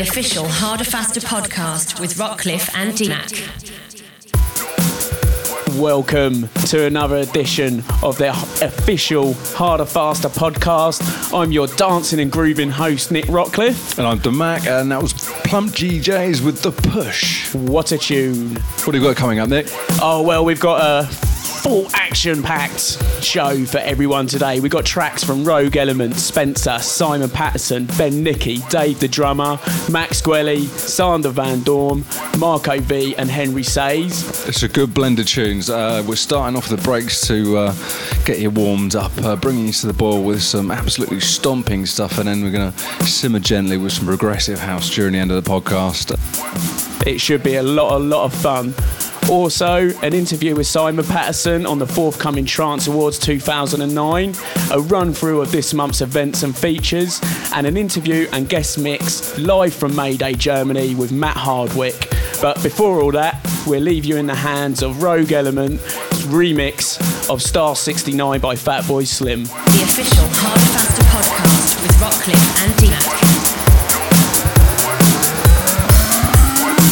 the official Harder Faster podcast with Rockcliffe and DMAC. Welcome to another edition of the official Harder Faster podcast. I'm your dancing and grooving host, Nick Rockcliffe. And I'm DeMac, and that was Plump DJs with The Push. What a tune. What have you got coming up, Nick? Oh, well, we've got a full action packed show for everyone today. We've got tracks from Rogue Element, Spencer, Simon Patterson, Ben Nicky, Dave the drummer, Max Gwelly, Sander van Doorn, Marco V, and Henry Saiz. It's a good blend of tunes. Uh, we're starting off the breaks to uh, get you warmed up, uh, bringing you to the boil with some absolutely stomping stuff, and then we're going to simmer gently with some progressive house during the end of the podcast. It should be a lot, a lot of fun. Also, an interview with Simon Patterson on the forthcoming Trance Awards 2009, a run through of this month's events and features, and an interview and guest mix live from Mayday, Germany with Matt Hardwick. But before all that, we'll leave you in the hands of Rogue Element remix of Star 69 by Fatboy Slim. The official Harder Faster podcast with Rockcliffe and DMAC.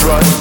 just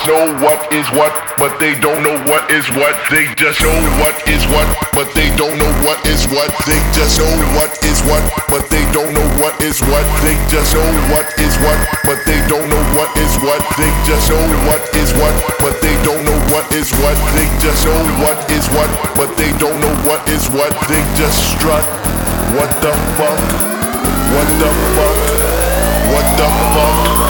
just know what is what, but they don't know what is what. They just know what is what, but they don't know what is what. They just know what is what, but they don't know what is what. They just know what is what, but they don't know what is what. They just know what is what, but they don't know what is what. They just know what is what, but they don't know what is what. They just strut. What the fuck? What the fuck? What the fuck?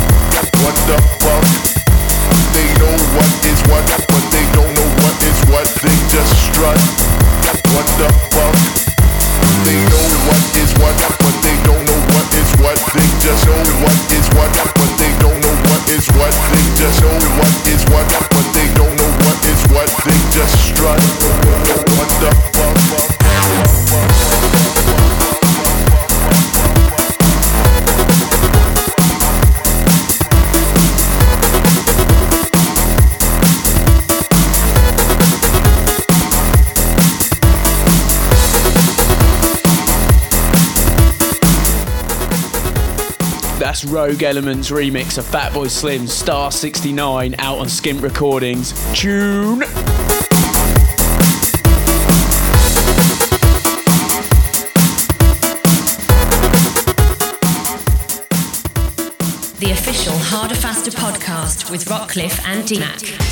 Rogue Elements remix of Fatboy Slim's Star 69 out on Skint Recordings. Tune. The official Harder Faster podcast with Rockcliffe and DMAC.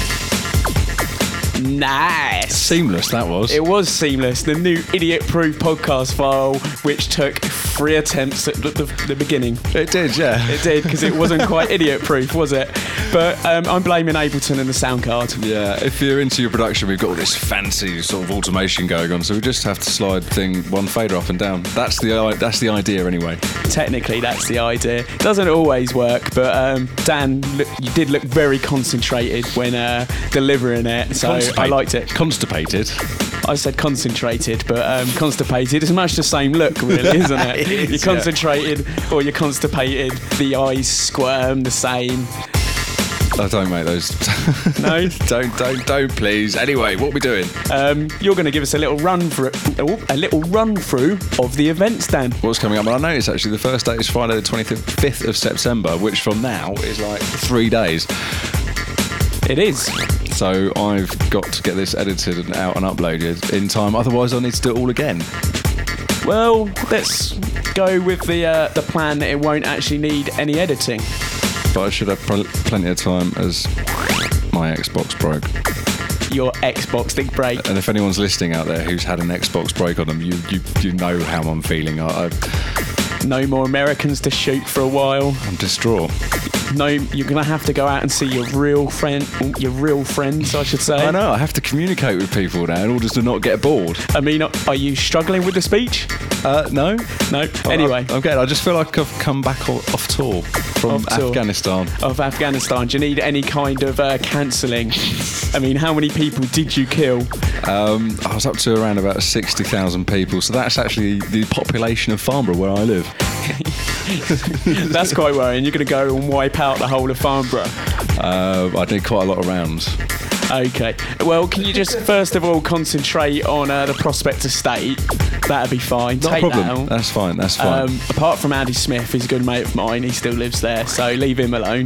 Nice. Seamless that was. It was seamless. The new Idiot Proof podcast file, which took three attempts at the, the, the beginning. It did, yeah. It did because it wasn't quite idiot proof, was it? But um, I'm blaming Ableton and the sound card. Yeah, if you're into your production, we've got all this fancy sort of automation going on, so we just have to slide thing one fader up and down. That's the that's the idea anyway. Technically, that's the idea. Doesn't always work, but um, Dan, look, you did look very concentrated when uh, delivering it, so I liked it. Constipated. I said concentrated, but um, constipated is much the same look, really, isn't it? It is, you're yeah. concentrated or you're constipated. The eyes squirm the same. I don't make those. No? don't, don't, don't, please. Anyway, what are we doing? Um, you're going to give us a little run for oh, a little run through of the events, Dan. What's coming up? Well, I noticed actually the first day is Friday the 25th of September, which from now is like three days. It is. So I've got to get this edited and out and uploaded in time. Otherwise, I'll need to do it all again. Well, let's go with the uh, the plan that it won't actually need any editing. But I should have pl- plenty of time as my Xbox broke. Your Xbox did break. And if anyone's listening out there who's had an Xbox break on them, you you, you know how I'm feeling. I, I, No more Americans to shoot for a while. I'm distraught. No, you're gonna have to go out and see your real friend, your real friends, I should say. I know. I have to communicate with people now in order to not get bored. I mean, are you struggling with the speech? Uh, no. No. Anyway, I'm, I'm good. I just feel like I've come back off tour from Off tour. Afghanistan. of Afghanistan, do you need any kind of uh, cancelling? I mean, how many people did you kill? Um, I was up to around about 60,000 people, so that's actually the population of Farnborough where I live. That's quite worrying. You're going to go and wipe out the whole of Farnborough. Uh, I did quite a lot of rounds. Okay. Well, can you just first of all concentrate on uh, the Prospect of Estate? That'd be fine. Not a problem. that. That's fine. That's fine. Um, apart from Andy Smith, he's a good mate of mine. He still lives there, so leave him alone.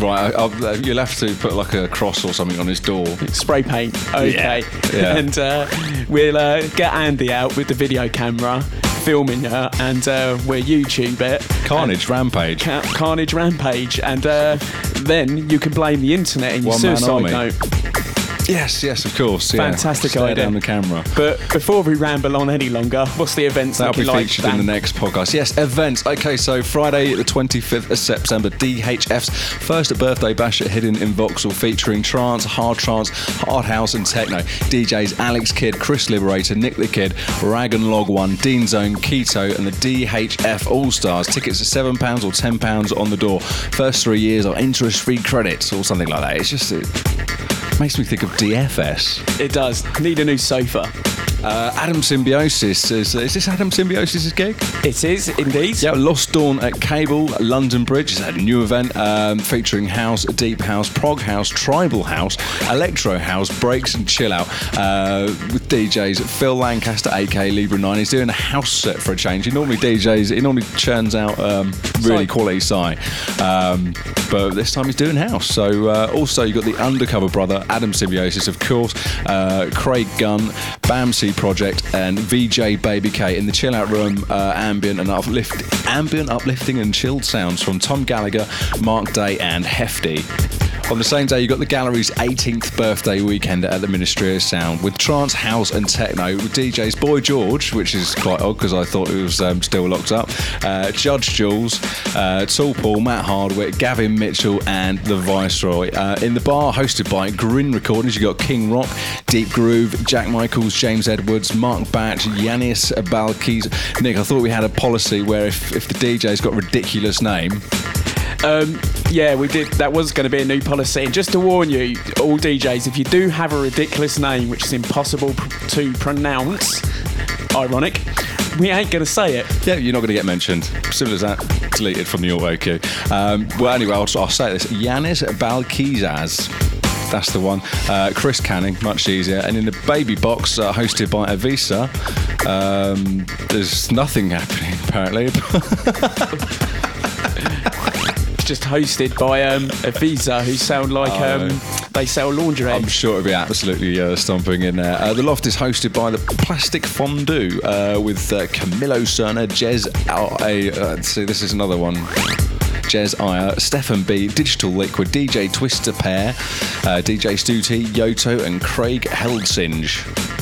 right, I'll, uh, you'll have to put like a cross or something on his door. Spray paint, okay. Yeah, yeah. And uh, we'll uh, get Andy out with the video camera, filming her, and uh, we'll YouTube it. Carnage, rampage. Ca- Carnage Rampage, and uh, then you can blame the internet in your One suicide note. Yes, yes, of course. Yeah. Fantastic Stare idea. down the camera. But before we ramble on any longer, what's the events That'll be like? featured in the next podcast. Yes, events. Okay, so Friday, the 25th of September, DHF's first birthday bash at Hidden in Vauxhall, featuring trance, hard trance, hard house, and techno. DJs Alex Kidd, Chris Liberator, Nick the Kid, Rag and Log One, Dean Zone, Keto, and the DHF All Stars. Tickets are £7 or £10 on the door. First three years are interest free credits or something like that. It's just. It, Makes me think of DFS. It does. Need a new sofa. Uh, Adam Symbiosis is, is this Adam Symbiosis' gig? It is indeed. Yeah, Lost Dawn at Cable, London Bridge is a new event um, featuring house, deep house, prog house, tribal house, electro house, breaks and chill out uh, with DJs. Phil Lancaster, aka Libra 9, he's doing a house set for a change. He normally DJs, he normally churns out um, really quality Psy, um, but this time he's doing house. So uh, also you have got the Undercover Brother, Adam Symbiosis, of course, uh, Craig Gunn, Bamsey Project, and VJ Baby K in the chill out room. Uh, ambient and uplift, ambient, uplifting, and chilled sounds from Tom Gallagher, Mark Day, and Hefty. On the same day, you got the gallery's 18th birthday weekend at the Ministry of Sound with trance, house, and techno with DJs Boy George, which is quite odd because I thought it was um, still locked up, uh, Judge Jules, uh, Tall Paul, Matt Hardwick, Gavin Mitchell, and the Viceroy. Uh, in the bar, hosted by Grin Recordings, you got King Rock, Deep Groove, Jack Michaels, James Edwards, Mark Batch, Yanis Balkis. Nick, I thought we had a policy where if, if the DJ's got a ridiculous name, Um, yeah, we did. That was going to be a new policy. And just to warn you, all DJs, if you do have a ridiculous name which is impossible pr- to pronounce, ironic, we ain't going to say it. Yeah, you're not going to get mentioned. Simple as that. Deleted from the auto queue. Um, well, anyway, I'll, I'll say this: Yanis Balkizaz. That's the one. Uh, Chris Canning, much easier. And in the baby box, uh, hosted by Avisa, um, there's nothing happening apparently. Just hosted by um, a Visa who sound like Oh, um, they sell laundry I'm sure it'll be absolutely uh, stomping in there. Uh, the loft is hosted by the Plastic Fondue uh, with uh, Camilo Cerna, Jez. Uh, uh, see, this is another one. Jez Iyer, Stefan B, Digital Liquid, DJ Twister Pair, uh, DJ Stu T, Yoto, and Craig Heldsinge.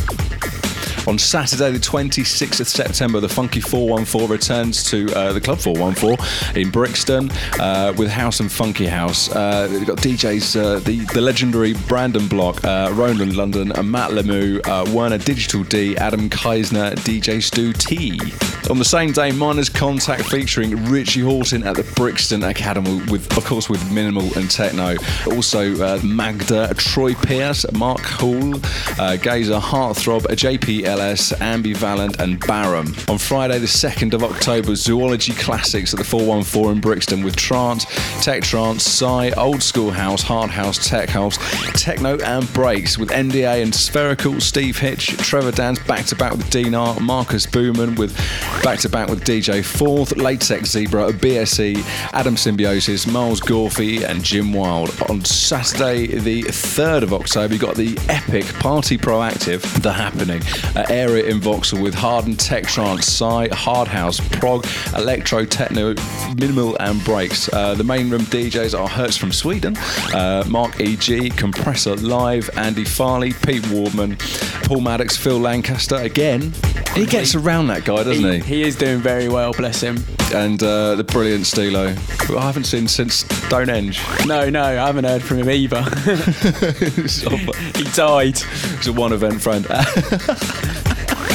On Saturday, the 26th of September, the Funky 414 returns to uh, the Club 414 in Brixton uh, with House and Funky House. Uh, we've got DJs, uh, the, the legendary Brandon Block, uh, Roland London, Matt Lemieux, uh, Werner Digital D, Adam Keisner, DJ Stu T. On the same day, Minus Contact featuring Richie Hawtin at the Brixton Academy, with of course with minimal and techno. Also uh, Magda, Troy Pierce, Marc Houle, uh, Gaiser, Heartthrob, JPLS, Ambivalent, and Barem. On Friday, the 2nd of October, Zoology Classics at the 414 in Brixton with trance, tech trance, Psy, old school house, hard house, tech house, techno, and breaks with NDA and Spherical, Steve Hitch, Trevor Dance back to back with Dinar, Marcus Booman with back to back with DJ Fourth, Latex Zebra, BSE, Adam Symbiosis, Miles Gorfy, and Jim Wild. On Saturday, the 3rd of October, you got the epic Party Proactive, The Happening, uh, area in Vauxhall with hard and tech trance, Psy, hard house, prog, electro, techno, minimal, and breaks. Uh, the main room DJs are Hertz from Sweden, uh, Mark E.G., Compressor Live, Andy Farley, Pete Wardman, Paul Maddox, Phil Lancaster. Again, he gets around that guy, doesn't he? He is doing very well, bless him. And uh, the brilliant Stilo, who I haven't seen since Stonehenge. No, no, I haven't heard from him either. he died. He's a one event friend.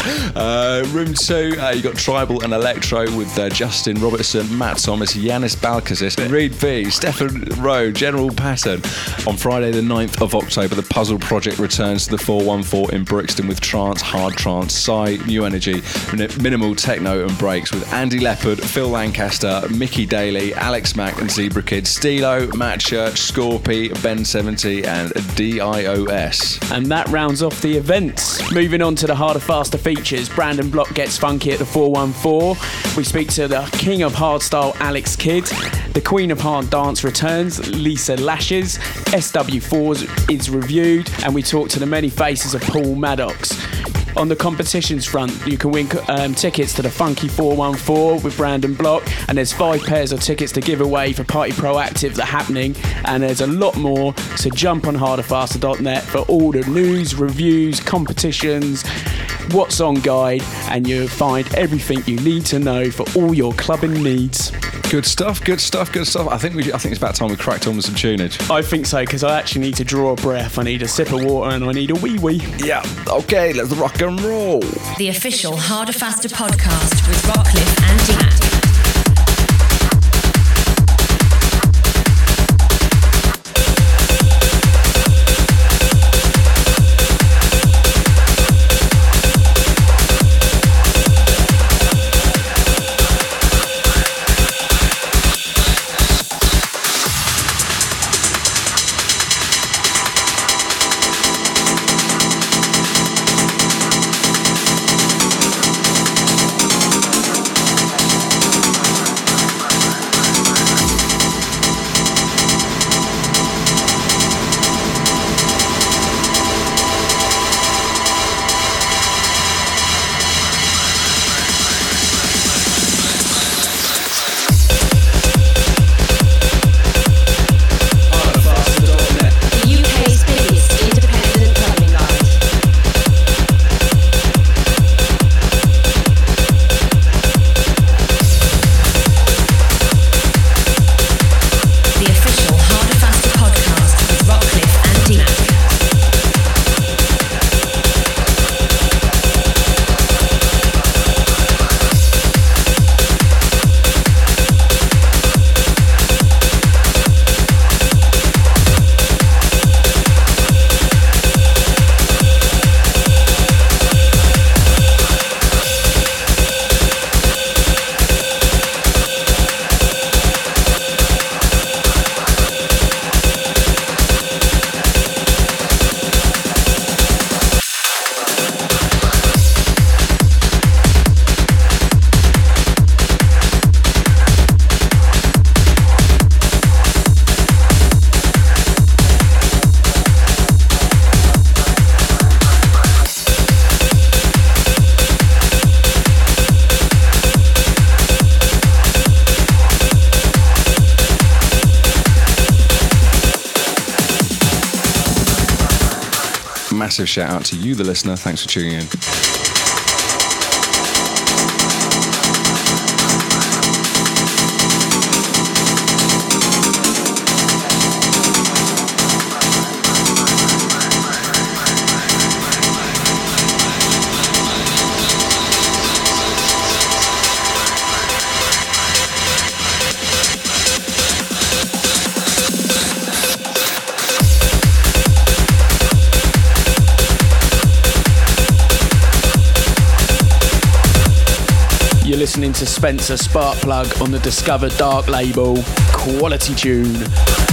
Uh, room two, uh, you got Tribal and Electro with uh, Justin Robertson, Matt Thomas, Yanis Balkazis, Reed V, Stefan Rowe, General Pattern. On Friday, the 9th of October, the Puzzle Project returns to the 414 in Brixton with trance, hard trance, Psy, New Energy, minimal techno and breaks with Andy Leopard, Phil Lancaster, Mickey Daly, Alex Mack and Zebra Kid, Stilo, Matt Church, Scorpy, Ben 70 and DIOS. And that rounds off the events. Moving on to the harder, faster features. Brandon Block gets funky at the 414. We speak to the king of hardstyle, Alex Kidd. The queen of hard dance returns, Lisa Lashes. SW4s is reviewed, and we talk to the many faces of Paul Maddox. On the competitions front, you can win um, tickets to the Funky 414 with Brandon Block, and there's five pairs of tickets to give away for Party Proactive that are happening, and there's a lot more. So jump on harderfaster.net for all the news, reviews, competitions, what's on guide, and you'll find everything you need to know for all your clubbing needs. Good stuff, good stuff, good stuff. I think we, I think it's about time we cracked on with some tunage. I think so because I actually need to draw a breath. I need a sip of water and I need a wee wee. Yeah. Okay, let's rock and roll. The official Harder Faster podcast with Rockcliffe and D-Mac. Massive shout out to you, the listener. Thanks for tuning in. Spencer Sparkplug on the Discover Dark label. Quality tune.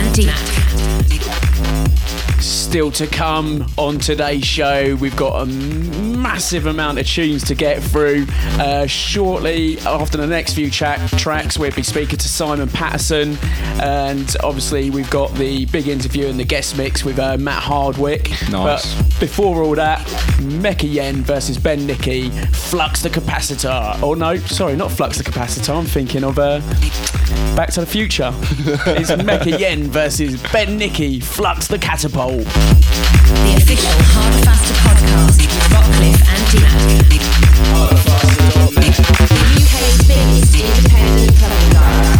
And D-Mac. Still to come on today's show, we've got a massive amount of tunes to get through. Uh, shortly after the next few track tracks, we'll be speaking to Simon Patterson, and obviously we've got the big interview and the guest mix with uh, Matt Hardwick. Nice. But before all that, Mecca Yen versus Ben Nicky, Flux the Capacitor. Oh no, sorry, not Flux the Capacitor. I'm thinking of uh, Back to the Future. it's Mecca Yen versus Ben Nicky, Flux the Catapult. The official Harder Faster podcast with Rockcliffe and D-Mac. The UK's biggest independent guide.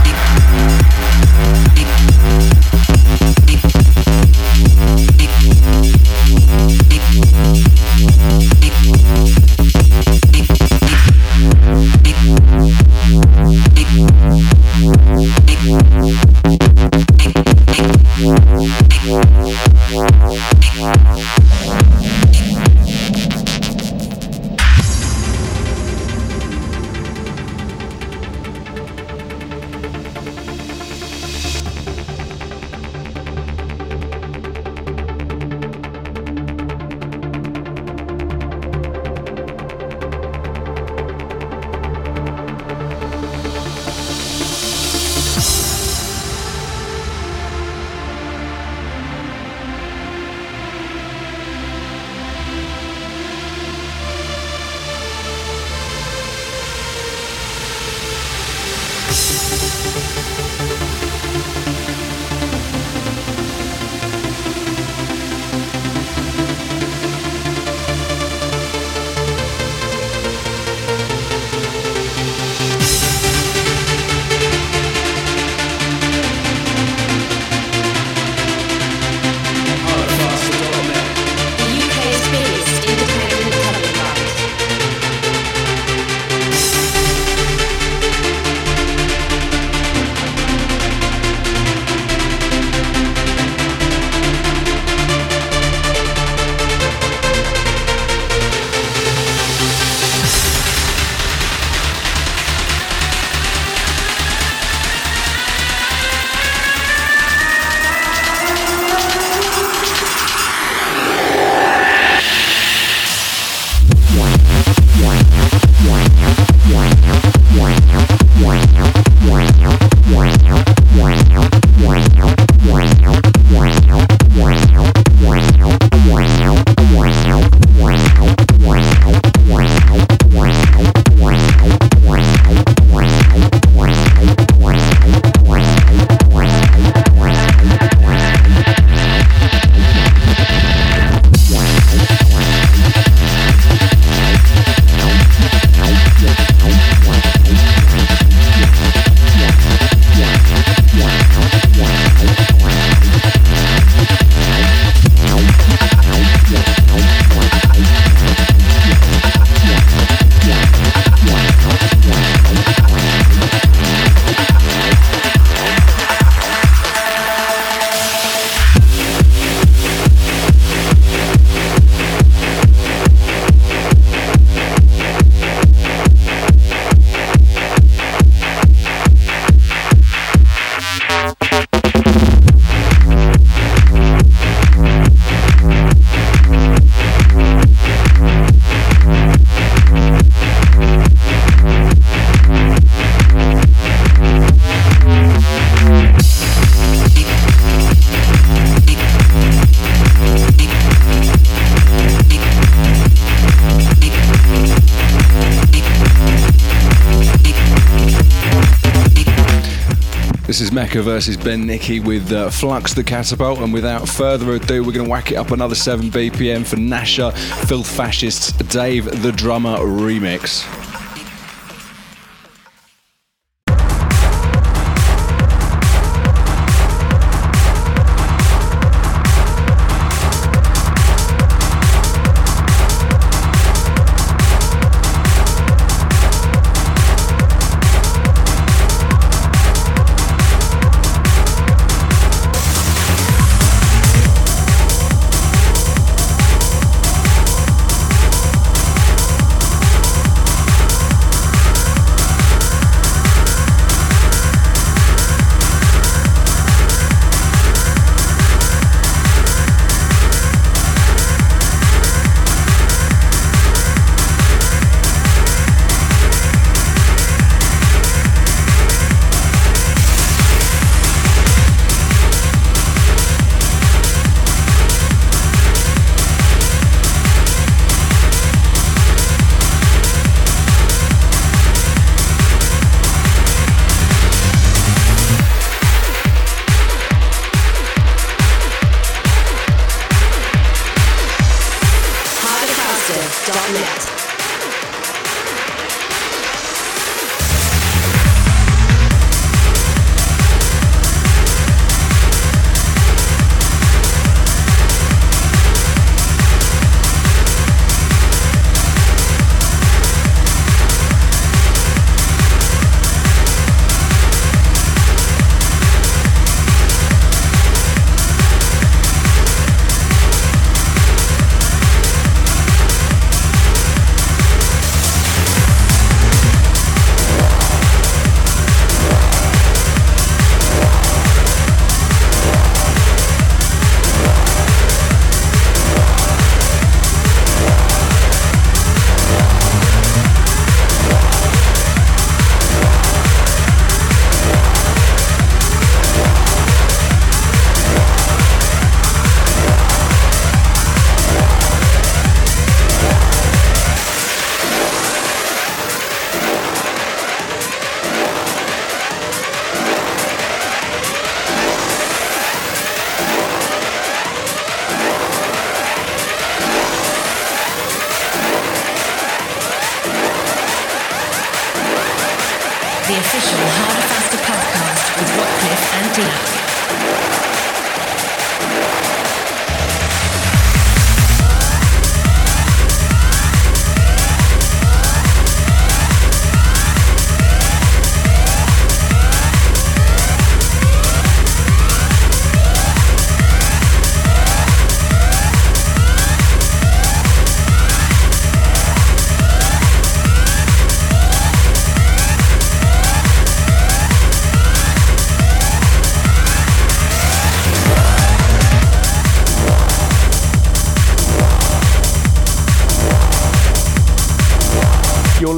Versus Ben Nicky with uh, Flux the Catapult. And without further ado, we're going to whack it up another 7 BPM for Nasha, Filth Fascists, Dave the Drummer remix.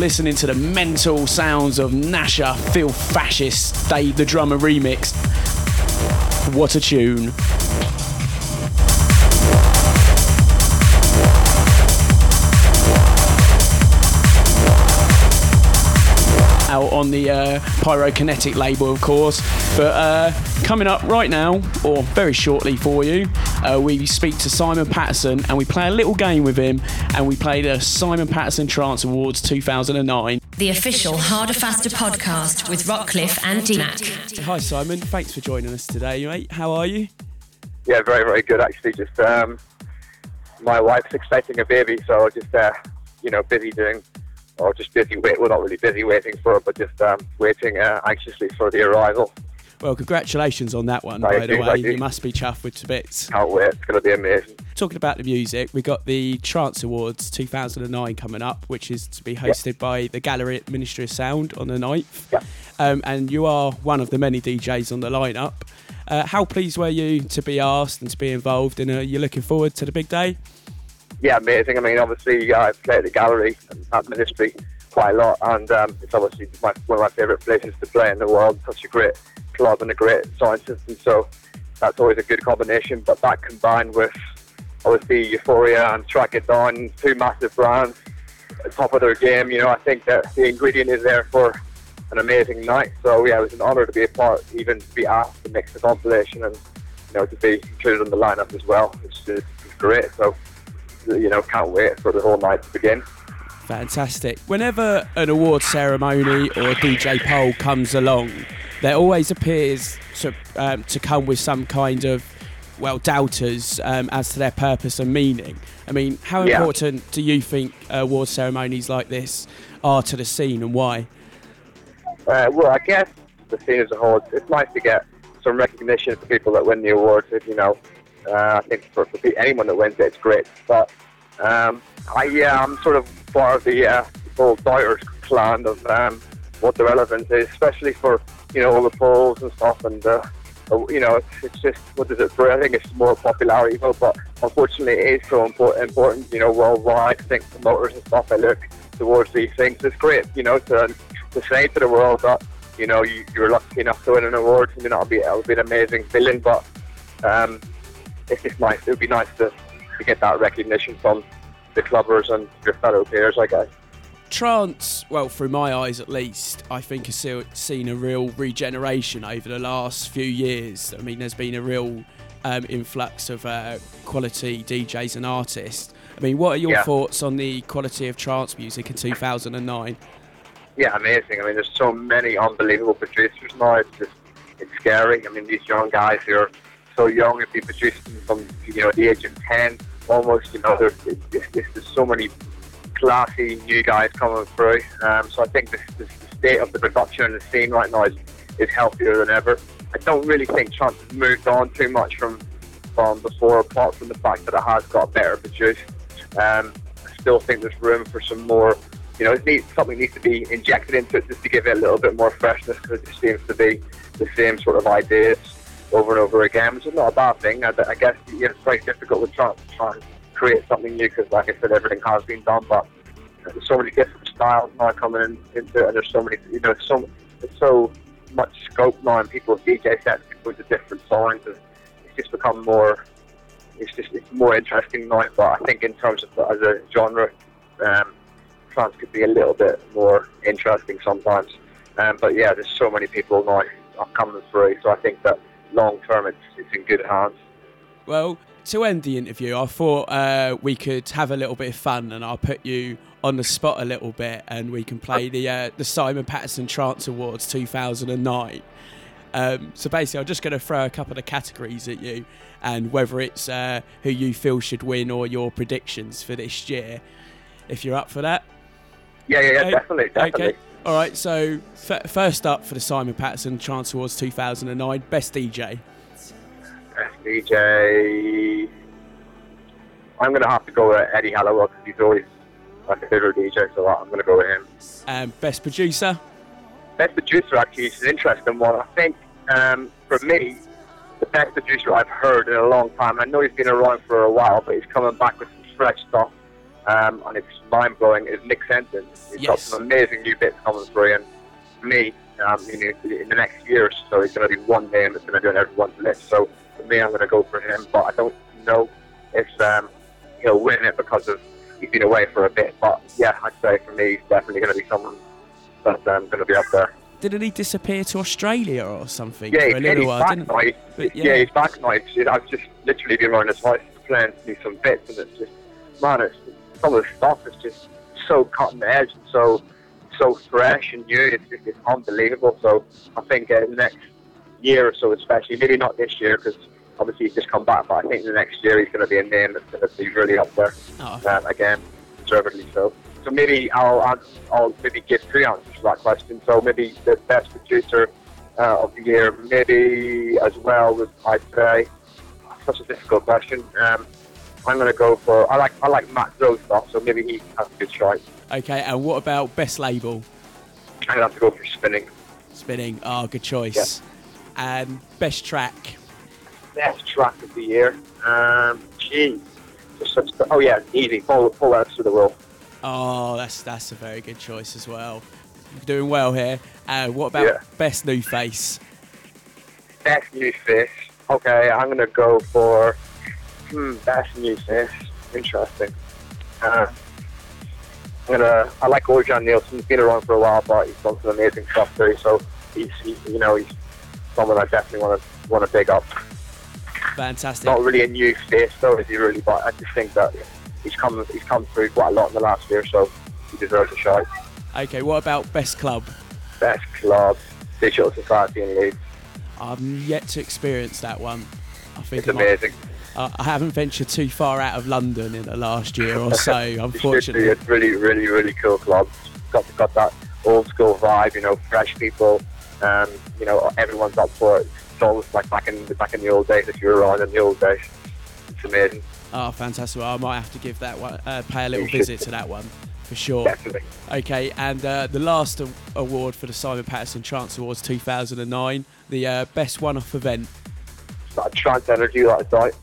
Listening to the mental sounds of Nasha Filth Fascist, Dave the Drummer remix. What a tune. Out on the uh, Pyrokinetic label, of course. But uh, coming up right now, or very shortly for you, uh, we speak to Simon Patterson and we play a little game with him and we play the Simon Patterson Trance Awards 2009. The official Harder Faster podcast with Rockcliffe and DMAC. Hi Simon, thanks for joining us today, mate. How are you? Yeah, very, very good actually. Just um, my wife's expecting a baby, so I'll just uh, you know, busy doing or just busy wait. Well, not really busy waiting for it, but just um, waiting uh, anxiously for the arrival. Well, congratulations on that one, by the way. You must be chuffed with bits. Can't wait. It's going to be amazing. Talking about the music, we got the Trance Awards 2009 coming up, which is to be hosted yep. by the Gallery at Ministry of Sound on the 9th. Yep. Um, and you are one of the many DJs on the lineup. Uh, how pleased were you to be asked and to be involved? And are you looking forward to the big day? Yeah, amazing. I mean, obviously, I've played at the Gallery and at Ministry quite a lot, and um, it's obviously my, one of my favourite places to play in the world. Such a great club and a great sound system. So that's always a good combination. But that combined with obviously Euphoria and Track It Down, two massive brands at top of their game, you know, I think that the ingredient is there for an amazing night. So yeah, it was an honour to be a part, even to be asked to mix the compilation and you know to be included in the lineup as well. It's, it's great. So you know, can't wait for the whole night to begin. Fantastic. Whenever an award ceremony or a DJ poll comes along, there always appears to um, to come with some kind of well doubters um, as to their purpose and meaning. I mean, how Yeah. important do you think award ceremonies like this are to the scene, and why? Uh, well, I guess the scene as a whole, it's, nice to get some recognition for people that win the awards. If you know, uh, I think for, for anyone that wins it, it's great. But um, I, yeah, I'm sort of of the uh, whole doubters clan of um, what the relevance is, especially for you know all the polls and stuff. And uh, uh, you know, it's, it's just what does it bring? I think it's more popularity, though. But unfortunately, it is so important. Important, you know, worldwide. I think promoters and stuff. I look towards these things. It's great, you know, to to say to the world that you know you, you're lucky enough to win an award. I mean, that'll be that'll be an amazing feeling. But um, it's just nice. It would be nice to, to get that recognition from the clubbers and your fellow peers, I guess. Trance, well, through my eyes at least, I think has seen a real regeneration over the last few years. I mean, there's been a real um, influx of uh, quality DJs and artists. I mean, what are your Yeah. thoughts on the quality of trance music in 2009? Yeah, amazing. I mean, there's so many unbelievable producers now. It's just it's scary. I mean, these young guys who are so young and be producing from you know the age of ten, almost. You know, there's, there's, there's, so many classy new guys coming through. Um, so I think this, the state of the production and the scene right now is, is healthier than ever. I don't really think trance has moved on too much from from before, apart from the fact that it has got better produced. Um, I still think there's room for some more. You know, needs, something needs to be injected into it just to give it a little bit more freshness because it just seems to be the same sort of ideas over and over again, which is not a bad thing. I, I guess it's very difficult with trying to try and create something new because, like I said, everything has been done, but there's so many different styles now coming in, into it, and there's so many, you know, so there's so much scope now, and people have DJ sets with the different sounds, and it's just become more. It's just it's more interesting now, but I think in terms of as a genre, um, trance could be a little bit more interesting sometimes. Um, but yeah, there's so many people now coming through, so I think that long term it's it's in good hands. Well, to end the interview, I thought uh, we could have a little bit of fun, and I'll put you on the spot a little bit, and we can play the uh, the Simon Patterson Trance Awards 2009. Um, so basically, I'm just going to throw a couple of categories at you, and whether it's uh, who you feel should win or your predictions for this year. If you're up for that. Yeah, yeah, yeah, Okay. definitely, definitely. Okay. All right. So f- first up for the Simon Patterson Trance Awards 2009, best DJ. Best DJ. I'm going to have to go with Eddie Halliwell because he's always my favorite DJ, so I'm going to go with him. Um, best producer. Best producer actually is an interesting one. I think um, for me, the best producer I've heard in a long time. I know he's been around for a while, but he's coming back with some fresh stuff, um, and it's mind blowing. Is Nick Senton? He's got some amazing new bits coming through, and for me, um, you know, in the next year or so, he's going to be one name that's going to be on everyone's list. So for me, I'm going to go for him, but I don't know if um, he'll win it because of he's been away for a bit. But yeah, I'd say for me, he's definitely going to be someone that's um, going to be up there. Didn't he disappear to Australia or something Yeah, for he's, a little he's while? back now. But yeah. yeah. he's back now. I've just literally been around his house playing me some bits, and it's just, man, it's, some of the stuff is just so cutting edge and so so fresh and new. It's it's unbelievable. So I think uh, the next year or so, especially, maybe not this year because obviously he's just come back, but I think the next year he's going to be a name that's going to be really up there Oh, um, again, deservedly so. So maybe I'll, I'll, maybe give three answers to that question. So maybe the best producer uh, of the year, maybe as well I'd say such a difficult question. Um, I'm going to go for I like I like Matt Zo stuff, so maybe he has a good shot. okay. And what about best label? I'm going to have to go for spinning. Spinning. Oh, good choice. And best track. Best track of the year. Um, gee, There's such oh yeah, easy. Full full answer to the world. Oh, that's that's a very good choice as well. You're doing well here. Uh, what about Yeah. best new face? Best new fish. Okay, I'm gonna go for hmm, best new fish. Interesting. Uh, I'm gonna. I like Orjan Nilsen. He's been around for a while, but he's done some amazing stuff too. So he's, he's you know, he's someone I definitely want to want to big up. Fantastic. Not really a new face though, is he really? But I just think that he's come he's come through quite a lot in the last year, so he deserves a shout. Okay, what about best club? Best club, Digital Society in Leeds. I've yet to experience that one. I think It's might- amazing. Uh, I haven't ventured too far out of London in the last year or so, You should do. unfortunately. It's really, really, really cool club. Got got that old school vibe, you know, fresh people. Um, you know, everyone's up for it. It's always like back in back in the old days. If you were around in the old days, it's amazing. Oh, fantastic! Well, I might have to give that one, uh, pay a little visit to that one for sure. Definitely. Okay, and uh, the last award for the Simon Patterson Trance Awards 2009, the uh, best one-off event. That trance energy, that is right.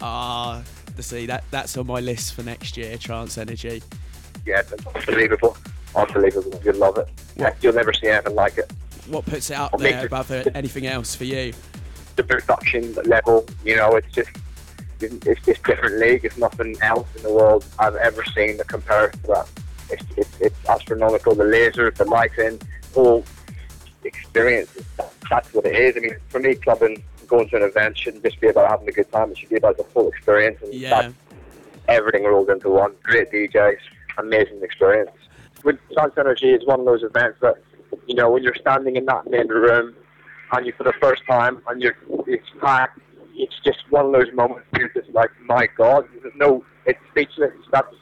Ah, to see that that's on my list for next year. Trance Energy. Yeah, unbelievable. Unbelievable. You'll love it. Yeah, You'll never see anything like it. What puts it up there above uh, anything else for you? The production level, you know, it's just it's just different league. It's nothing else in the world I've ever seen that compares to that. It's, it's, it's astronomical. The lasers, the lighting, whole experience. That's what it is. I mean, for me, clubbing, going to an event shouldn't just be about having a good time. It should be about the full experience. And Yeah. that's everything rolled into one. Great DJs, amazing experience. With Trance Energy, it's one of those events that, you know, when you're standing in that main room and you for the first time and you're, it's packed, it's just one of those moments where you're just like, my God, there's no, it's speechless. That's,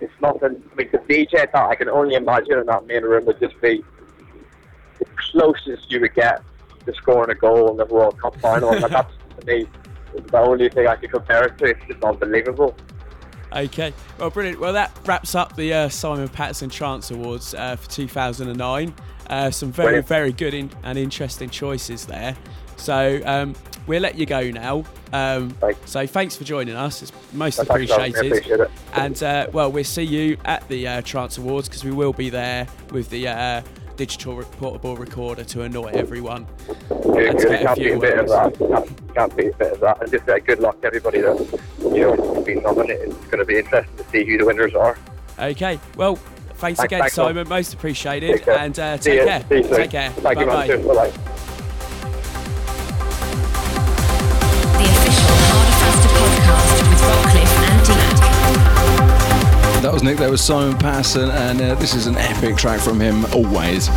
it's nothing. I mean, the DJ that I can only imagine in that main room would just be the closest you would get to scoring a goal in the World Cup final. and that's, to me, the only thing I can compare it to. It's just unbelievable. Okay, well, brilliant. Well, that wraps up the uh, Simon Patterson Trance Awards uh, for 2009. Uh, some very, Brilliant. very good in, and interesting choices there. So um, we'll let you go now. Um, Thanks. so thanks for joining us. It's most. I appreciated. appreciate it. And uh, well, we'll see you at the uh, Trance Awards because we will be there with the uh, digital re- portable recorder to annoy everyone. Good, good. get a Can't few be a bit of that. Can't, can't be a bit of that. And just uh, good luck to everybody that you know been nominated. It's going to be interesting to see who the winners are. Okay, well, thanks, Thanks, again, thanks. Simon. Most appreciated. Take. And uh, take care. Take care. Thank you, Bye-bye. That was Nick, that was Simon Patterson, and uh, this is an epic track from him, always.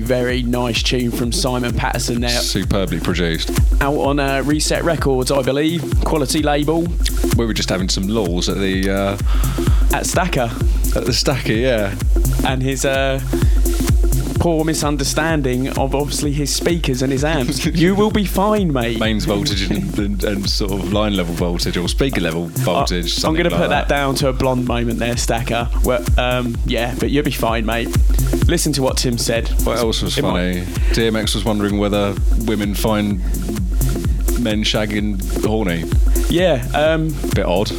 Very, nice tune from Simon Patterson there. Superbly produced. Out on uh, Reset Records, I believe. Quality label. We were just having some lulls at the uh, at Stacker. At the Stacker, yeah. And his uh, poor misunderstanding of obviously his speakers and his amps. you will be fine, mate. Mains voltage and, and, and, sort of line level voltage or speaker level voltage. I'm going to put that. that. down to a blonde moment there, Stacker. Well, um, yeah, but you'll be fine, mate. Listen to what Tim said. What else was it funny? Might... DMX was wondering whether women find men shagging horny. Yeah. Um, Bit odd.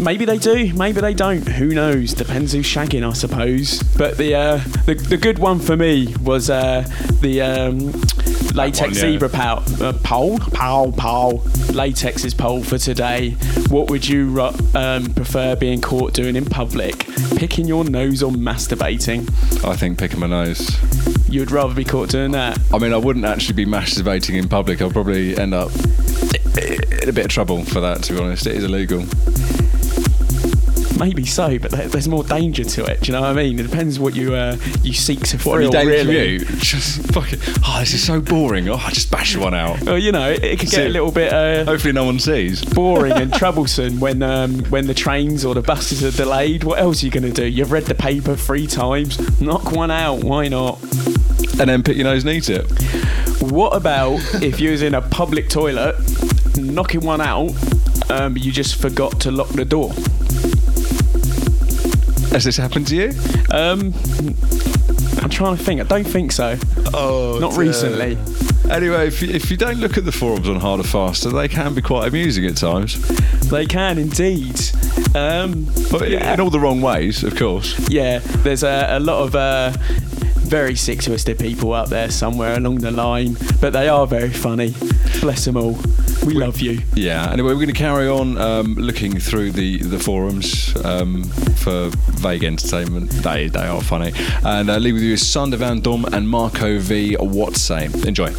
Maybe they do, maybe they don't. Who knows? Depends who's shagging, I suppose. But the uh, the, the good one for me was uh, the um, latex one, yeah. zebra pole, uh, pole, pole, pole. Latex's pole for today. What would you um, prefer being caught doing in public? Picking your nose or masturbating? I think picking my nose. You'd rather be caught doing that? I mean, I wouldn't actually be masturbating in public. I'll probably end up in a bit of trouble for that. To be honest, it is illegal maybe so, but there's more danger to it. Do you know what I mean? It depends what you uh, you seek to what, thrill. Really, just fucking. Oh, this is so boring. Oh, I just bash one out. Well, you know, it, it could get a little bit. Uh, Hopefully, no one sees. Boring and troublesome when um, when the trains or the buses are delayed. What else are you going to do? You've read the paper three times. Knock one out. Why not? And then pick your nose and eat it. What about if you was in a public toilet, knocking one out, um, you just forgot to lock the door? Has this happened to you? Um, I'm trying to think. I don't think so. Oh, not dear. recently. Anyway, if you, if you don't look at the forums on Harder Faster, they can be quite amusing at times. They can indeed. Um, but yeah. in all the wrong ways, of course. Yeah, there's a, a lot of uh, very sick twisted people out there somewhere along the line, but they are very funny. Bless them all. We, we love you. Yeah. Anyway, we're going to carry on um, looking through the the forums um, for vague entertainment. They they are funny. And uh, leave with you is Sander van Doorn and Marco V. What say? Enjoy.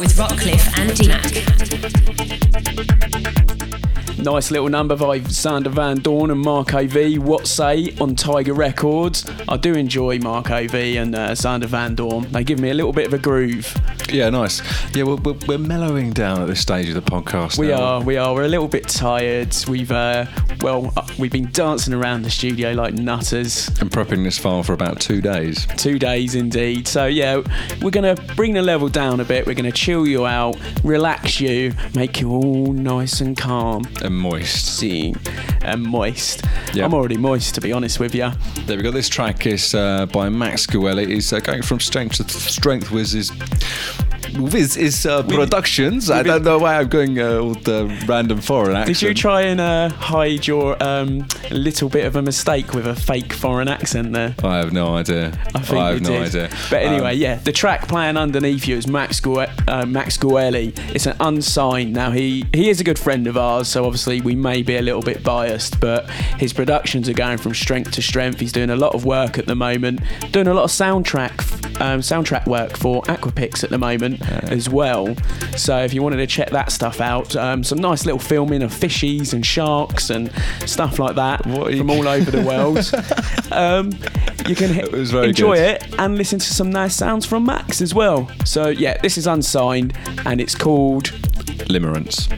With Rockcliffe and DMAC. Nice little number by Sander van Doorn and Marco V. What say on Tiger Records? I do enjoy Marco V and uh, Sander van Doorn. They give me a little bit of a groove. Yeah, nice. Yeah, we're, we're, we're mellowing down at this stage of the podcast. We now. are, we are. We're a little bit tired. We've, uh, well, we've been dancing around the studio like nutters. And prepping this file for about two days. Two days indeed. So yeah, we're gonna bring the level down a bit. We're gonna chill you out, relax you, make you all nice and calm, And moist. seeing and moist. Yeah. I'm already moist to be honest with you. There we go. This track is uh, by Max Guelli. He's uh, going from strength to strength with his his, his uh, productions. I don't know why I'm going uh, all the random foreign accent. Did you try and uh, hide your um, little bit of a mistake with a fake foreign accent there? I have no idea. I think have you no did. idea. But anyway, Um, yeah, the track playing underneath you is Max Gue- uh, Max Guelli. It's an unsigned. Now he he is a good friend of ours, so obviously we may be a little bit biased, but his productions are going from strength to strength. He's doing a lot of work at the moment, doing a lot of soundtrack um, soundtrack work for Aquapix at the moment as well. So if you wanted to check that stuff out, um, some nice little filming of fishies and sharks and stuff like that What from all over the world. um, you can It was very enjoy good. it and listen to some nice sounds from Max as well. So yeah, this is unsigned and it's called Limerence.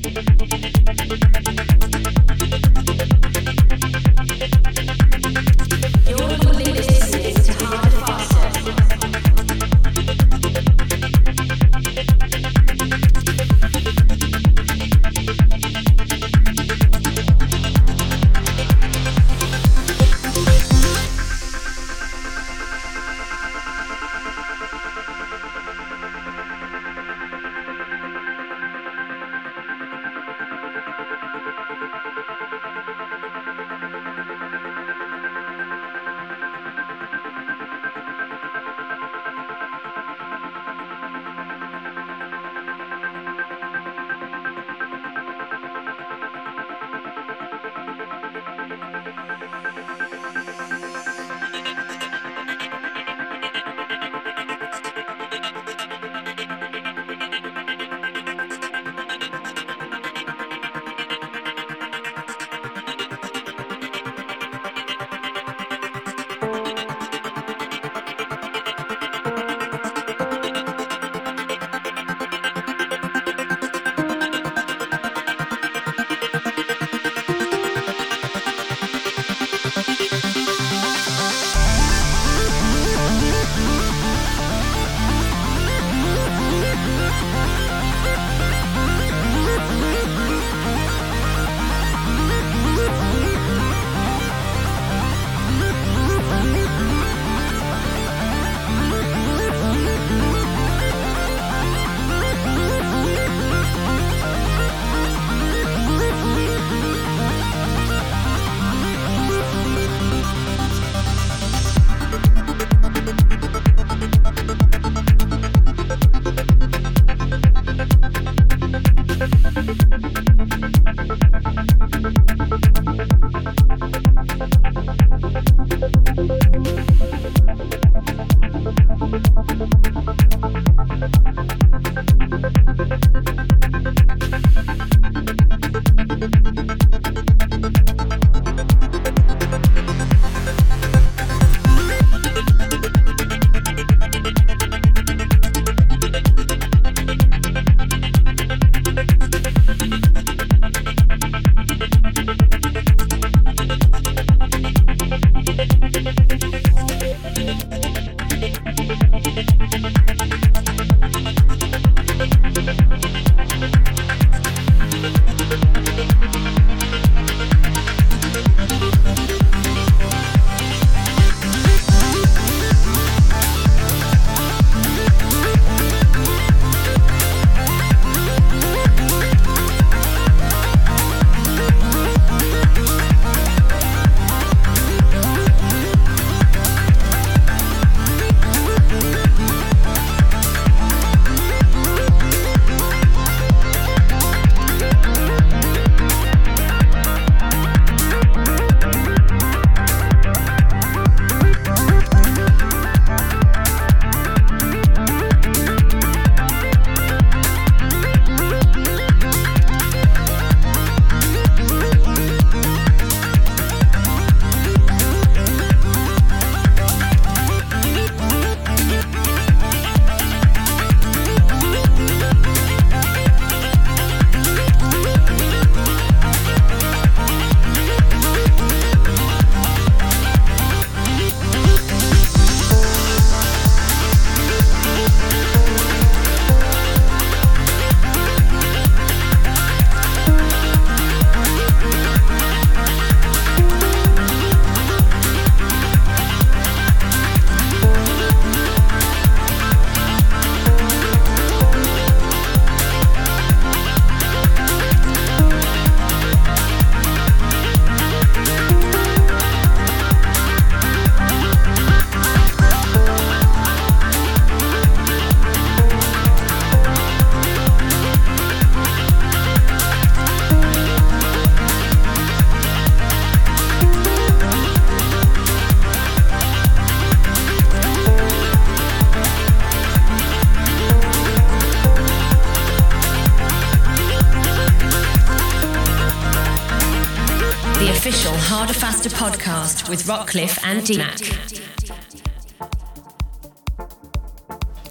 With Rockcliffe and DMAC.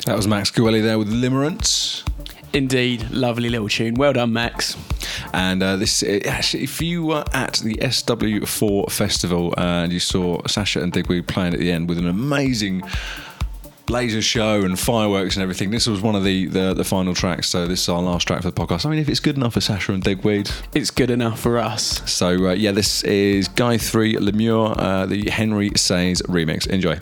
That was Max Guelli there with Limerence. Indeed, lovely little tune. Well done, Max. And uh, this uh, actually, if you were at the SW4 festival uh, and you saw Sasha and Digweed playing at the end with an amazing laser show and fireworks and everything, this was one of the, the, the final tracks. So this is our last track for the podcast. I mean, if it's good enough for Sasha and Digweed, It's good enough for us. so uh, yeah, this is Guy Three Lamur, uh, the Henry Saiz remix. Enjoy.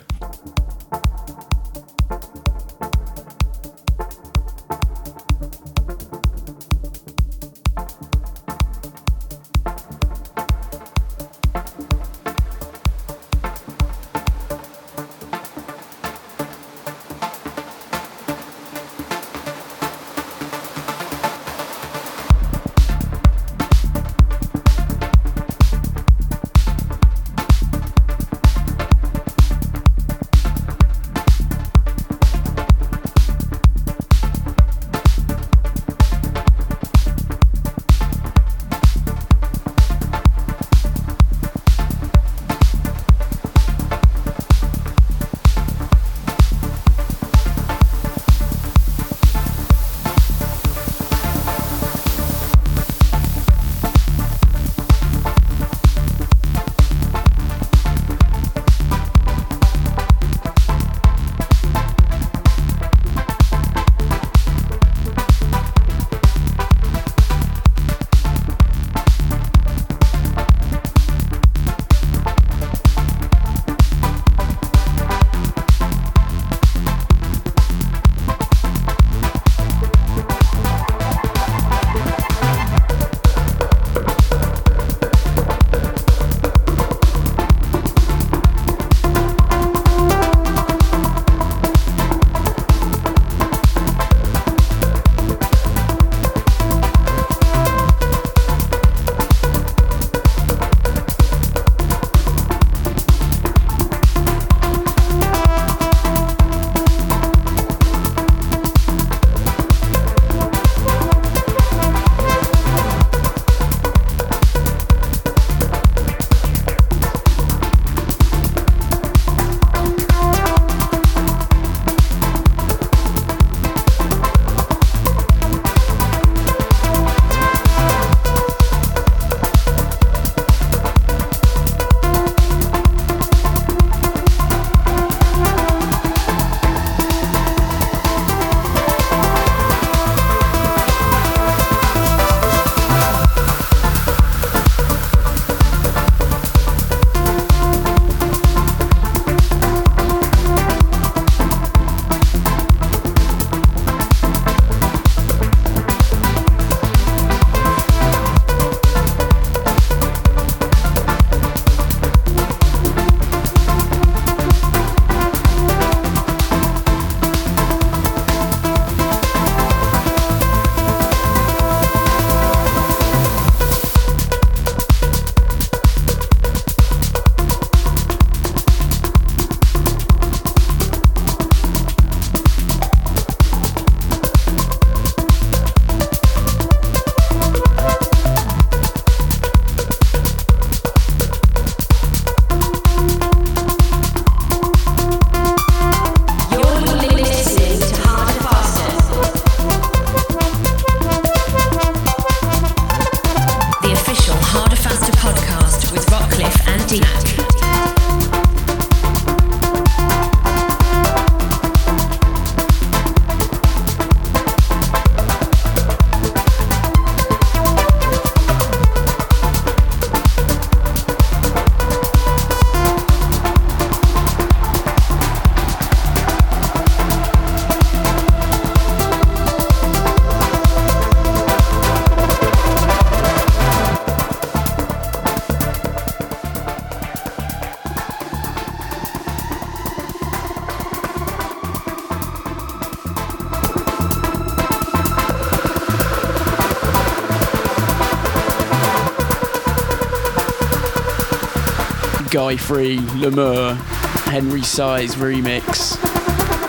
Guy Free, Lamur, Henry Saiz remix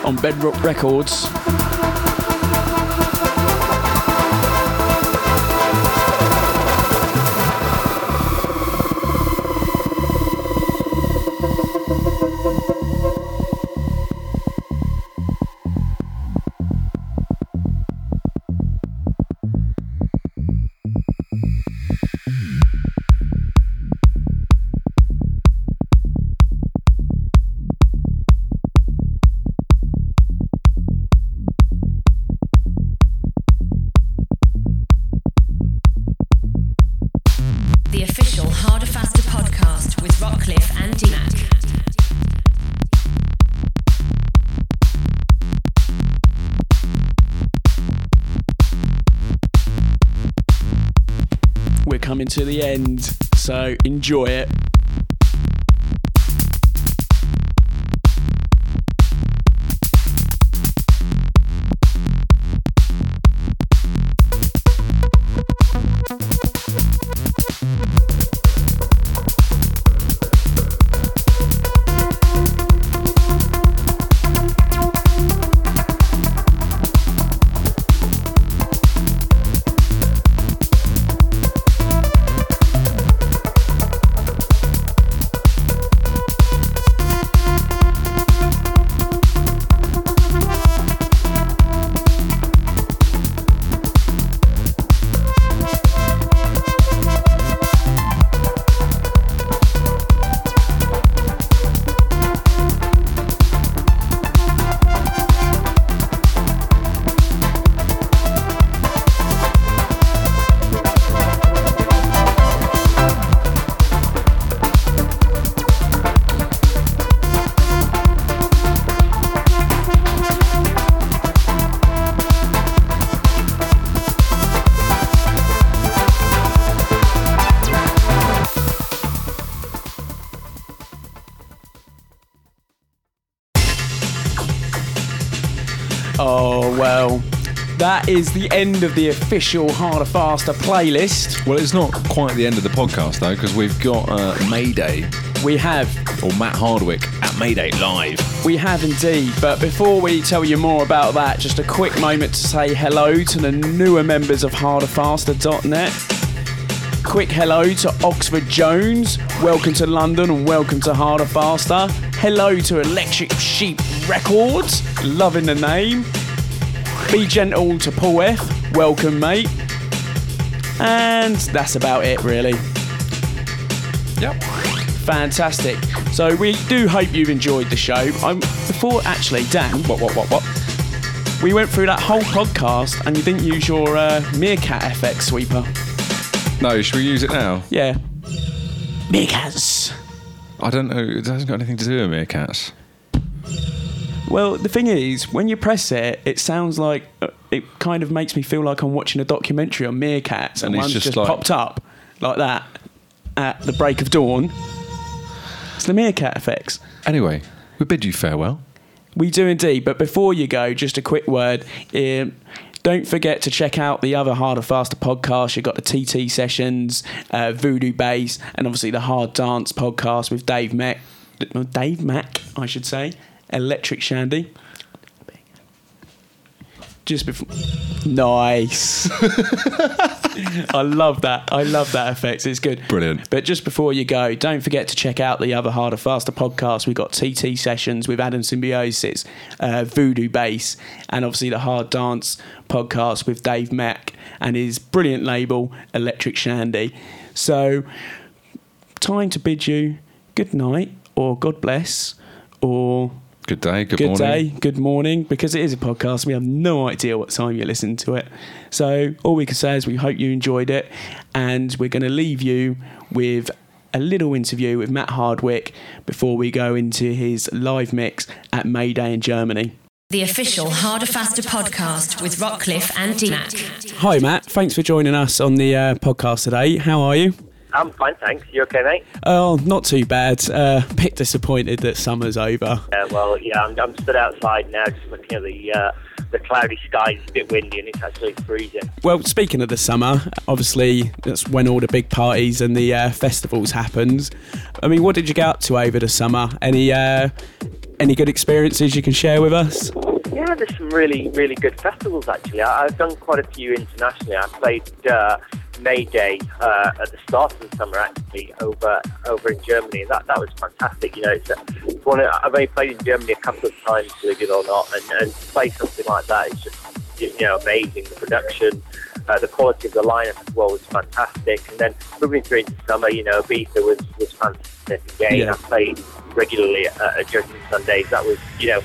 on Bedrock Records. To the end, so enjoy it. End of the official Harder Faster playlist. Well, it's not quite the end of the podcast though, because we've got uh, Mayday We have, or Matt Hardwick at Mayday live. we have indeed. But before we tell you more about that, just a quick moment to say hello to the newer members of harderfaster.net. Quick hello to Oxford Jones. Welcome to London and welcome to Harder Faster. Hello to Electric Sheep Records. Loving the name. Be gentle to Paul F. Welcome, mate. And that's about it, really. Yep. Fantastic. So we do hope you've enjoyed the show. I'm, before actually, Dan, what, what, what, what? We went through that whole podcast and you didn't use your uh, Meerkat FX sweeper. No, should we use it now? Yeah. Meerkats. I don't know. It hasn't got anything to do with meerkats. Well, the thing is, when you press it, it sounds like uh, it kind of makes me feel like I'm watching a documentary on meerkats, and, And one's just just, like- popped up like that at the break of dawn. It's the meerkat effects. Anyway, we bid you farewell. We do indeed. But before you go, just a quick word. Um, don't forget to check out the other Harder Faster podcast. You've got the TT sessions, uh, Voodoo Bass, and obviously the Hard Dance podcast with Dave Mack. Dave Mack, I should say. Electric Shandy. Just before. Nice. I love that. I love that effect. It's good. Brilliant. But just before you go, don't forget to check out the other Harder Faster podcast. We've got TT sessions with Adam Symbiosis, uh, Voodoo Bass, and obviously the Hard Dance podcast with Dave Mack and his brilliant label, Electric Shandy. So, time to bid you good night, or God bless, or Good day. Good, good morning. day, good morning, because it is a podcast. We have no idea what time you listen to it. So all we can say is we hope you enjoyed it, and we're going to leave you with a little interview with Matt Hardwick before we go into his live mix at Mayday in Germany. The official Harder Faster podcast with Rockcliffe and D-Mac. Hi, Matt. Thanks for joining us on the uh, podcast today. How are you? I'm fine, thanks. You okay, mate? Oh, not too bad. Uh, bit disappointed that summer's over. Yeah, well, yeah, I'm, I'm stood outside now, just looking at the uh, the cloudy skies. It's a bit windy, and it's actually freezing. Well, speaking of the summer, obviously that's when all the big parties and the uh, festivals happens. I mean, what did you get up to over the summer? Any uh, any good experiences you can share with us? Yeah, there's some really, really good festivals actually. I, I've done quite a few internationally. I played uh, Mayday uh, at the start of the summer actually over over in Germany. That that was fantastic. You know, it's, a, it's one of, I've only played in Germany a couple of times, believe it or not, and, and to play something like that is just you know amazing. The production. Uh, the quality of the lineup as well was fantastic, and then moving through into summer, you know, Ibiza was was fantastic again. Yeah. I played regularly at, at Judgement Sundays. That was, you know,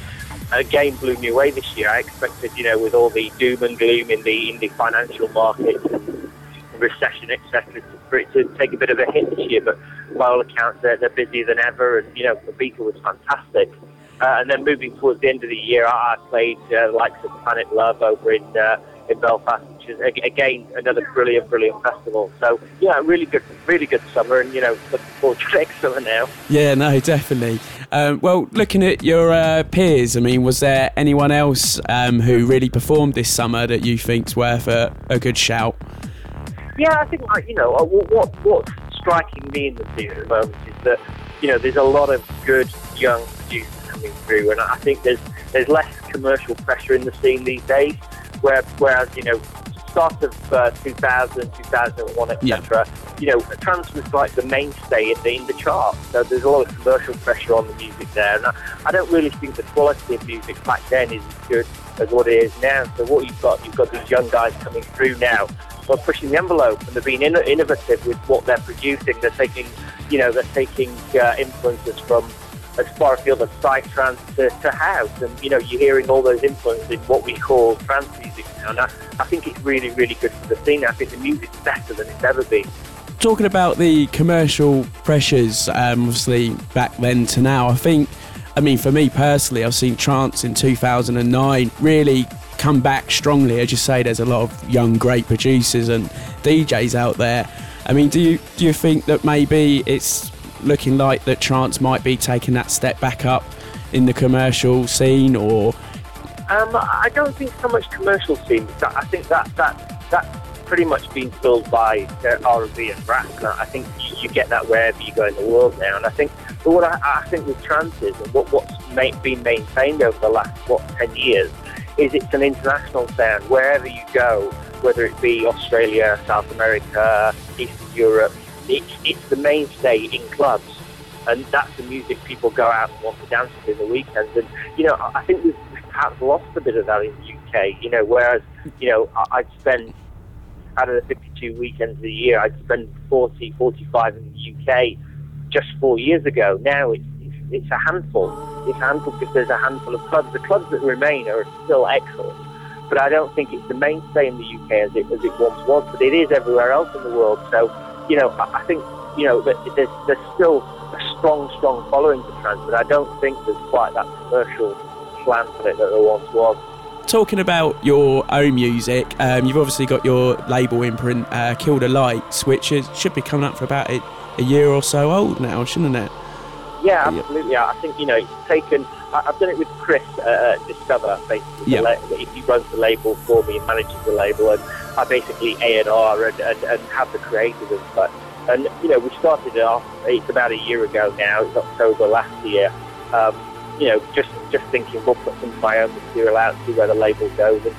again blew me away this year. I expected, you know, with all the doom and gloom in the in the financial markets, and recession, etc., for it to take a bit of a hit this year. But by all accounts, they're, they're busier than ever, and you know, Ibiza was fantastic. Uh, and then moving towards the end of the year, I played uh, likes of Planet Love over in uh, in Belfast, which is again another brilliant, brilliant festival. So yeah, really good, really good summer, and you know, looking forward to next summer now. Yeah, no, definitely. Um, well, looking at your uh, peers, I mean, was there anyone else um, who really performed this summer that you think's worth a, a good shout? Yeah, I think like you know uh, what what what's striking me in the scene at the moment is that you know there's a lot of good young producers coming through, and I think there's there's less commercial pressure in the scene these days. Where, whereas you know start of uh, 2000, 2001, etc. You know, trance was like the mainstay in the, in the chart. So there's a lot of commercial pressure on the music there, and I, I don't really think the quality of music back then is as good as what it is now. So what you've got, you've got these young guys coming through now are pushing the envelope and they're being in- innovative with what they're producing. They're taking, you know, they're taking uh, influences from as far afield as psytrance to, to house, and you know, you're hearing all those influences in what we call trance music now. And I, I think it's really, really good for the scene. I think the music's better than it's ever been. Talking about the commercial pressures, um, obviously back then to now, I think, I mean, for me personally, I've seen trance in 2009 really come back strongly. As you say, there's a lot of young, great producers and DJs out there. I mean, do you do you think that maybe it's looking like that trance might be taking that step back up in the commercial scene, or Um, I don't think so much commercial scene. I think that that that's pretty much been filled by uh, R&B and rap. And I think you, you get that wherever you go in the world now. And I think, but what I, I think with trance is, and what, what's ma- been maintained over the last what ten years, is it's an international sound. Wherever you go, whether it be Australia, South America, Eastern Europe, it's it's the mainstay in clubs and that's the music people go out and want to dance to in the weekends. And you know, I think we've, perhaps lost a bit of that in the UK. You know, whereas you know, I'd spend out of the 52 weekends of the year, I'd spend 40, 45 in the UK just four years ago. Now it's it's, it's a handful. It's a handful because there's a handful of clubs. The clubs that remain are still excellent. But I don't think it's the mainstay in the UK as it, as it once was, but it is everywhere else in the world. So, you know, I, I think, you know, there's, there's still a strong, strong following for trance, but I don't think there's quite that commercial slant on it that there once was. Talking about your own music, um, you've obviously got your label imprint, uh, Kill the Lights, which is, should be coming up for about a, a year or so old now, shouldn't it? Yeah, Yeah. absolutely. I think you know it's taken. I, I've done it with Chris uh, at Discover. Basically, Yeah. la- he runs the label for me and manages the label, and I basically A and R and, and have the creative and such. And you know, we started it off. It's about a year ago now. It's October last year. Um, you know, just just thinking we'll put some of my own material out, see where the label goes. And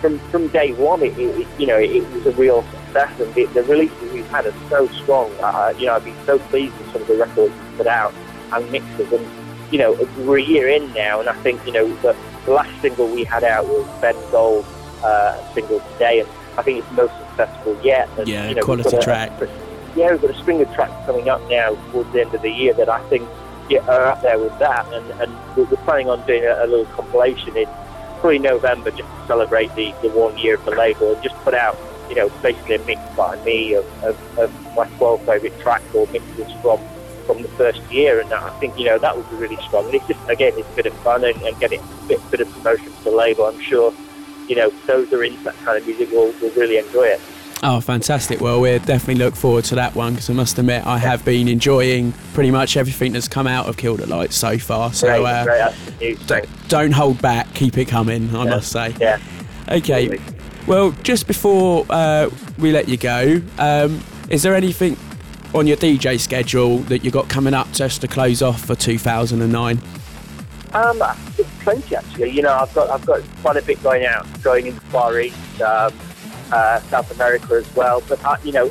from from day one, it, it, you know, it, was a real success, and the, the releases we've had are so strong. Uh, you know, I've been so pleased with some of the records we put out and mixes, and you know, we're a year in now, and I think you know the, the last single we had out was Ben Gold uh, single today, and I think it's the most successful yet. And, Yeah, you know, quality a- track. yeah, we've got a string of tracks coming up now towards the end of the year that I think yeah, are up there with that, and, and we're planning on doing a, a little compilation in probably November just to celebrate the, the one year of the label and just put out, you know, basically a mix by me of, of, of my 12 favourite tracks or mixes from from the first year, and I think you know that would be really strong. And it's just again, it's a bit of fun and, and getting a bit, bit of promotion to the label. I'm sure, you know, those who are into that kind of music will, will really enjoy it. Oh, fantastic. Well, we'll definitely look forward to that one because I must admit I have been enjoying pretty much everything that's come out of Kill the Lights so far. So great, uh, great, that's the d- don't hold back, keep it coming, I Yeah. must say. Yeah. Okay. Absolutely. Well, just before uh, we let you go, um, is there anything on your DJ schedule that you got coming up just to close off for 2009? Um, plenty actually. You know, I've got I've got quite a bit going out, going into Far East, um, uh, South America as well. But uh, you know,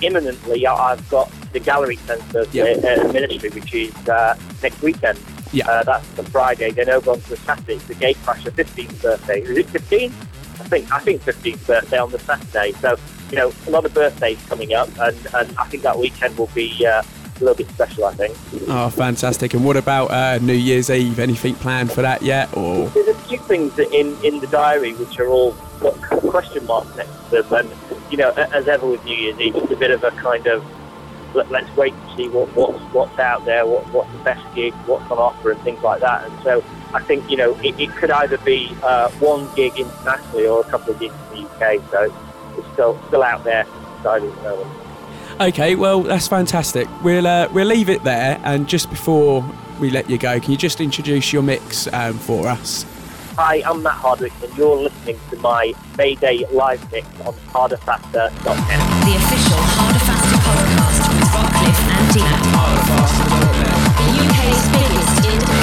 imminently I've got the Gallery Centre Yeah. uh, uh, Ministry, which is uh, next weekend. Yeah. Uh, that's the Friday. Then over on to the Saturday, it's the Gatecrasher 15th birthday. Is it 15? I think I think 15th birthday on the Saturday. So you know, a lot of birthdays coming up, and, and I think that weekend will be uh, a little bit special. I think. Oh, fantastic. And what about uh, New Year's Eve? Anything planned for that yet? Or There's a few things in, in the diary which are all got question marks next to them, and you know, as ever with New Year's Eve, it's a bit of a kind of let, us wait to see what, what's what's out there, what, what's the best gig, what's on offer, and things like that. And so I think you know it, it could either be uh, one gig internationally or a couple of gigs in the UK. So it's still still out there deciding at the moment. Okay, well that's fantastic. We'll uh, we'll leave it there, and just before we let you go, can you just introduce your mix um, for us? Hi, I'm Matt Hardwick, and you're listening to my Mayday live mix on harderfaster.net. The official Harder Faster podcast with Rockcliffe and Dean. The UK's biggest independent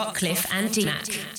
Rockcliffe and D-Mac.